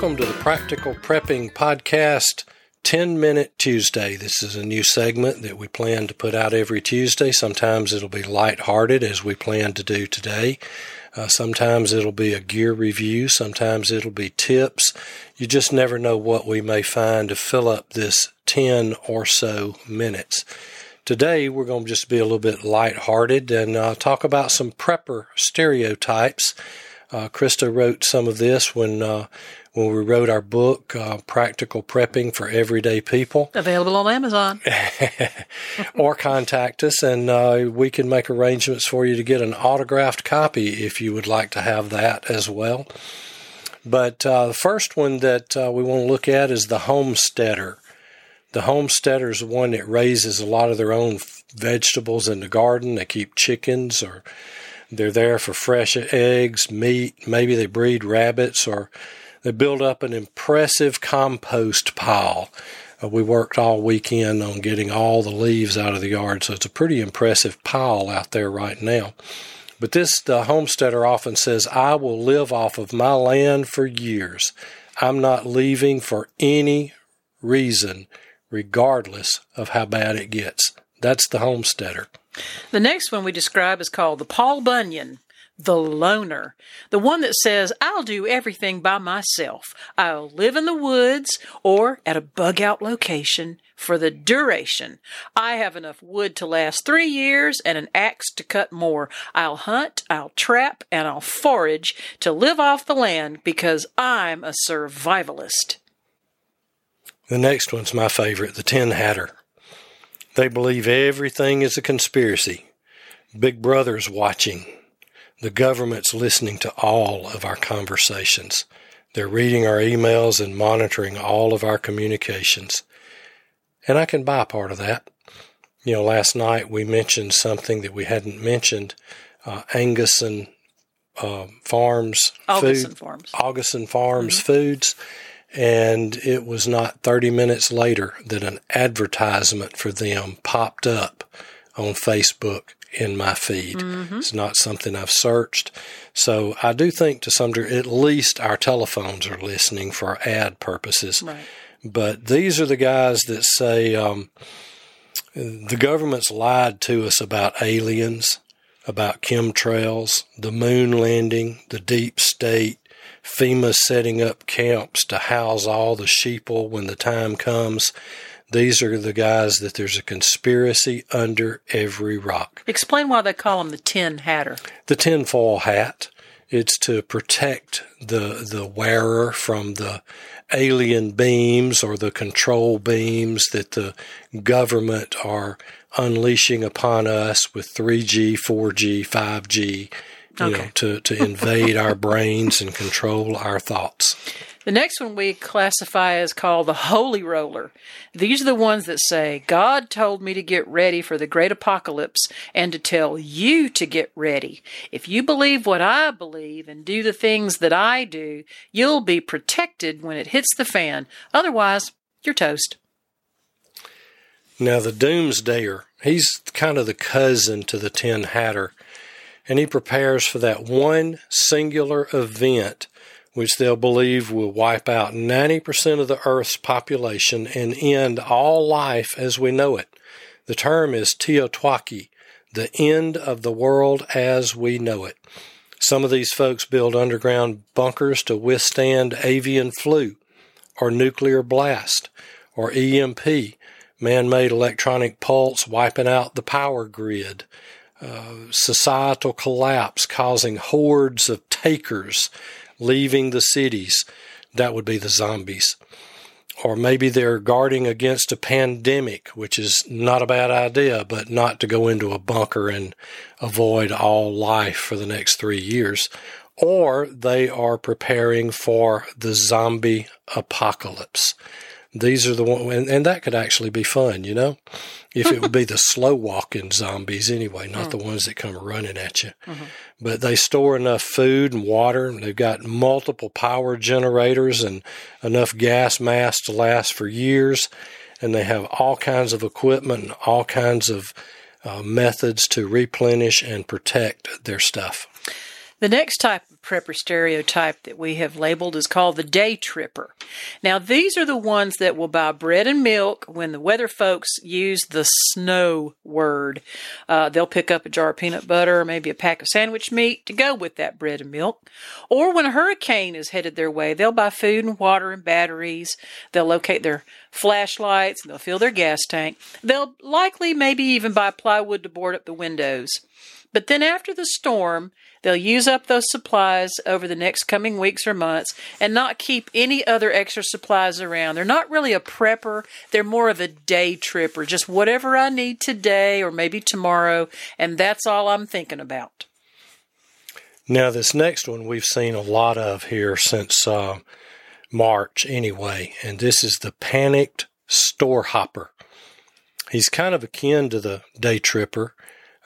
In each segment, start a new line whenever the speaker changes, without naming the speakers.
Welcome to the Practical Prepping Podcast 10 Minute Tuesday. This is a new segment that we plan to put out every Tuesday. Sometimes it'll be lighthearted as we plan to do today. Uh, sometimes it'll be a gear review. Sometimes it'll be tips. You just never know what we may find to fill up this 10 or so minutes. Today, we're going to just be a little bit lighthearted and uh, talk about some prepper stereotypes. Uh, Krista wrote some of this when uh, when we wrote our book, uh, Practical Prepping for Everyday People.
Available on Amazon.
or contact us, and uh, we can make arrangements for you to get an autographed copy if you would like to have that as well. But uh, the first one that uh, we want to look at is the homesteader. The homesteader is one that raises a lot of their own vegetables in the garden. They keep chickens or they're there for fresh eggs, meat. Maybe they breed rabbits or they build up an impressive compost pile. Uh, we worked all weekend on getting all the leaves out of the yard, so it's a pretty impressive pile out there right now. But this, the homesteader often says, I will live off of my land for years. I'm not leaving for any reason, regardless of how bad it gets. That's the homesteader.
The next one we describe is called the Paul Bunyan the loner, the one that says, I'll do everything by myself. I'll live in the woods or at a bug out location for the duration. I have enough wood to last three years and an axe to cut more. I'll hunt, I'll trap, and I'll forage to live off the land because I'm a survivalist.
The next one's my favorite, the Tin Hatter. They believe everything is a conspiracy. Big Brother's watching. The government's listening to all of our conversations. They're reading our emails and monitoring all of our communications. And I can buy part of that. You know, last night we mentioned something that we hadn't mentioned uh, Anguson uh, Farms
Augason
food,
Farms.
Augason Farms
Mm-hmm.
Foods. And it was not 30 minutes later that an advertisement for them popped up on Facebook in my feed.
Mm-hmm.
It's not something I've searched. So I do think to some degree, at least our telephones are listening for ad purposes.
Right.
But these are the guys that say um, the government's lied to us about aliens, about chemtrails, the moon landing, the deep state, FEMA setting up camps to house all the sheeple when the time comes. These are the guys that there's a conspiracy under every rock.
Explain why they call him the Tin Hatter.
The tinfoil hat, it's to protect the the wearer from the alien beams or the control beams that the government are unleashing upon us with 3G, 4G, 5G, you know, to, to invade our brains and control our thoughts.
The next one we classify as called the Holy Roller. These are the ones that say, God told me to get ready for the great apocalypse and to tell you to get ready. If you believe what I believe and do the things that I do, you'll be protected when it hits the fan. Otherwise, you're toast.
Now, the Doomsdayer, he's kind of the cousin to the Tin Hatter, and he prepares for that one singular event which they'll believe will wipe out 90% of the Earth's population and end all life as we know it. The term is TEOTWAWKI, the end of the world as we know it. Some of these folks build underground bunkers to withstand avian flu or nuclear blast or EMP, man made electronic pulse wiping out the power grid, societal collapse causing hordes of takers leaving the cities. That would be the zombies. Or maybe they're guarding against a pandemic, which is not a bad idea, but not to go into a bunker and avoid all life for the next three years. Or they are preparing for the zombie apocalypse. These are the one, and, and that could actually be fun, you know, if it would be the slow walking zombies anyway, not the ones that come running at you. But they store enough food and water. And they've got multiple power generators and enough gas mass to last for years. And they have all kinds of equipment and all kinds of uh, methods to replenish and protect their stuff.
The next type of prepper stereotype that we have labeled is called the day tripper. Now, these are the ones that will buy bread and milk when the weather folks use the snow word. Uh, they'll pick up a jar of peanut butter or maybe a pack of sandwich meat to go with that bread and milk. Or when a hurricane is headed their way, they'll buy food and water and batteries. They'll locate their flashlights and they'll fill their gas tank. They'll likely maybe even buy plywood to board up the windows. But then after the storm, they'll use up those supplies over the next coming weeks or months and not keep any other extra supplies around. They're not really a prepper, they're more of a day tripper, just whatever I need today or maybe tomorrow, and that's all I'm thinking about.
Now, this next one we've seen a lot of here since uh, March, anyway, and this is the panicked store hopper. He's kind of akin to the day tripper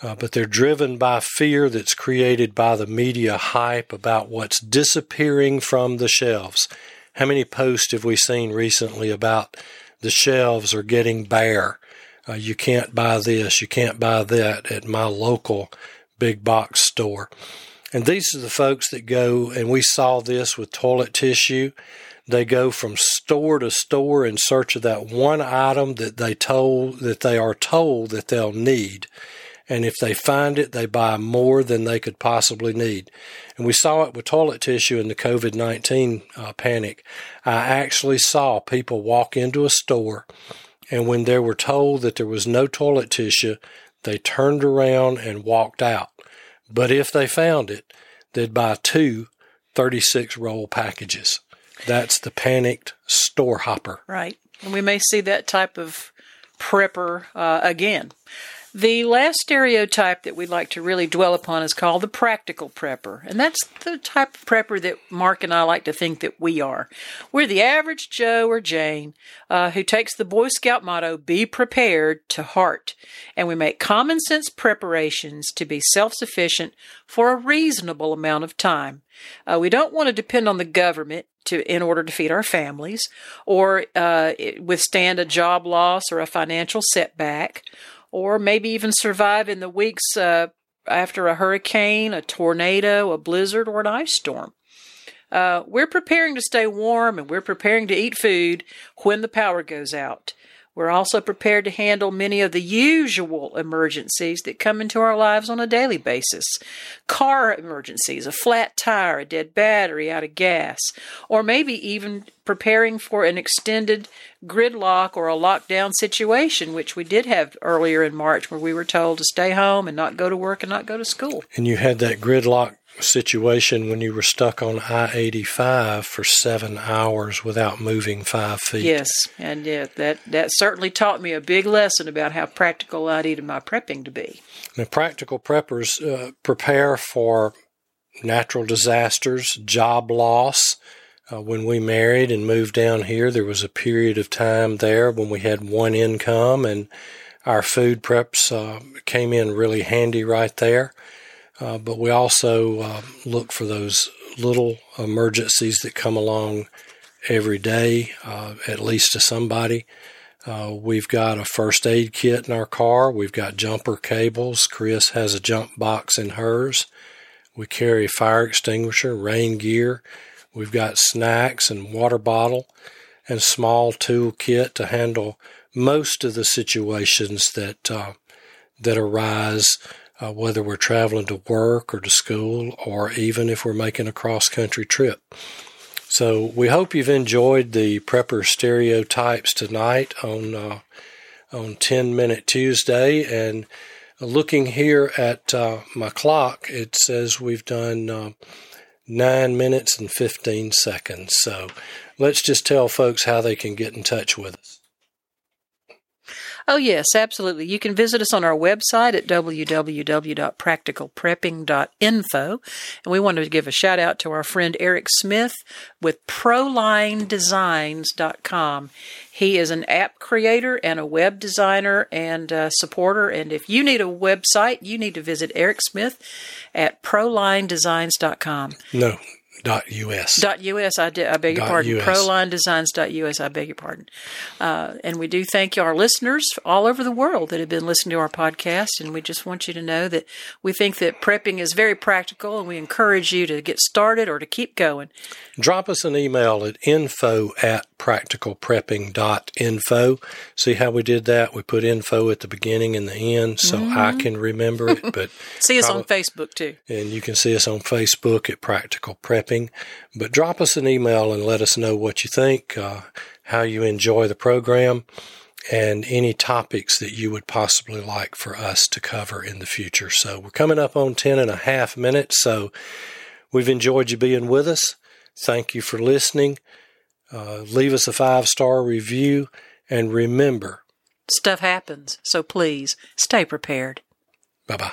uh, but they're driven by fear that's created by the media hype about what's disappearing from the shelves. How many posts have we seen recently about the shelves are getting bare? Uh, you can't buy this, you can't buy that at my local big box store. And these are the folks that go, and we saw this with toilet tissue. They go from store to store in search of that one item that they told that they are told that they'll need and if they find it, they buy more than they could possibly need. And we saw it with toilet tissue in the COVID 19 uh, panic. I actually saw people walk into a store, and when they were told that there was no toilet tissue, they turned around and walked out. But if they found it, they'd buy two 36 roll packages. That's the panicked store hopper.
Right. And we may see that type of prepper uh, again. The last stereotype that we'd like to really dwell upon is called the practical prepper. And that's the type of prepper that Mark and I like to think that we are. We're the average Joe or Jane uh, who takes the Boy Scout motto, be prepared, to heart. And we make common sense preparations to be self sufficient for a reasonable amount of time. Uh, we don't want to depend on the government to in order to feed our families or uh, withstand a job loss or a financial setback or maybe even survive in the weeks uh, after a hurricane, a tornado, a blizzard, or an ice storm. Uh, we're preparing to stay warm and we're preparing to eat food when the power goes out. We're also prepared to handle many of the usual emergencies that come into our lives on a daily basis. Car emergencies, a flat tire, a dead battery out of gas, or maybe even preparing for an extended gridlock or a lockdown situation, which we did have earlier in March where we were told to stay home and not go to work and not go to school.
And you had that gridlock situation when you were stuck on I 85 for seven hours without moving five feet.
Yes, and yeah, that, that certainly taught me a big lesson about how practical I needed my prepping to be.
Now, practical preppers uh, prepare for natural disasters, job loss. Uh, when we married and moved down here, there was a period of time there when we had one income, and our food preps uh, came in really handy right there. Uh, but we also uh, look for those little emergencies that come along every day, uh, at least to somebody. Uh, we've got a first aid kit in our car. We've got jumper cables. Chris has a jump box in hers. We carry fire extinguisher, rain gear. We've got snacks and water bottle and small tool kit to handle most of the situations that uh, that arise uh, whether we're traveling to work or to school, or even if we're making a cross country trip. So we hope you've enjoyed the prepper stereotypes tonight on uh, on 10 Minute Tuesday. And looking here at uh, my clock, it says we've done uh, nine minutes and 15 seconds. So let's just tell folks how they can get in touch with us.
Oh, yes, absolutely. You can visit us on our website at www.practicalprepping.info. And we want to give a shout out to our friend Eric Smith with ProLineDesigns.com. He is an app creator and a web designer and supporter. And if you need a website, you need to visit Eric Smith at ProLineDesigns.com.
No, Dot US.
Dot US, I, did, I beg your
Dot
pardon.
US.
ProLineDesigns.us, I beg your pardon. Uh, and we do thank our listeners all over the world that have been listening to our podcast. And we just want you to know that we think that prepping is very practical and we encourage you to get started or to keep going.
Drop us an email at info at practicalprepping.info. See how we did that? We put info at the beginning and the end so I can remember it. But
See us on Facebook too.
and you can see us on Facebook at Practical Prepping. But drop us an email and let us know what you think, uh, how you enjoy the program, and any topics that you would possibly like for us to cover in the future. So we're coming up on 10 and a half minutes. So we've enjoyed you being with us. Thank you for listening. Uh, leave us a five star review. And remember,
Stuff happens, so please stay prepared.
bye bye.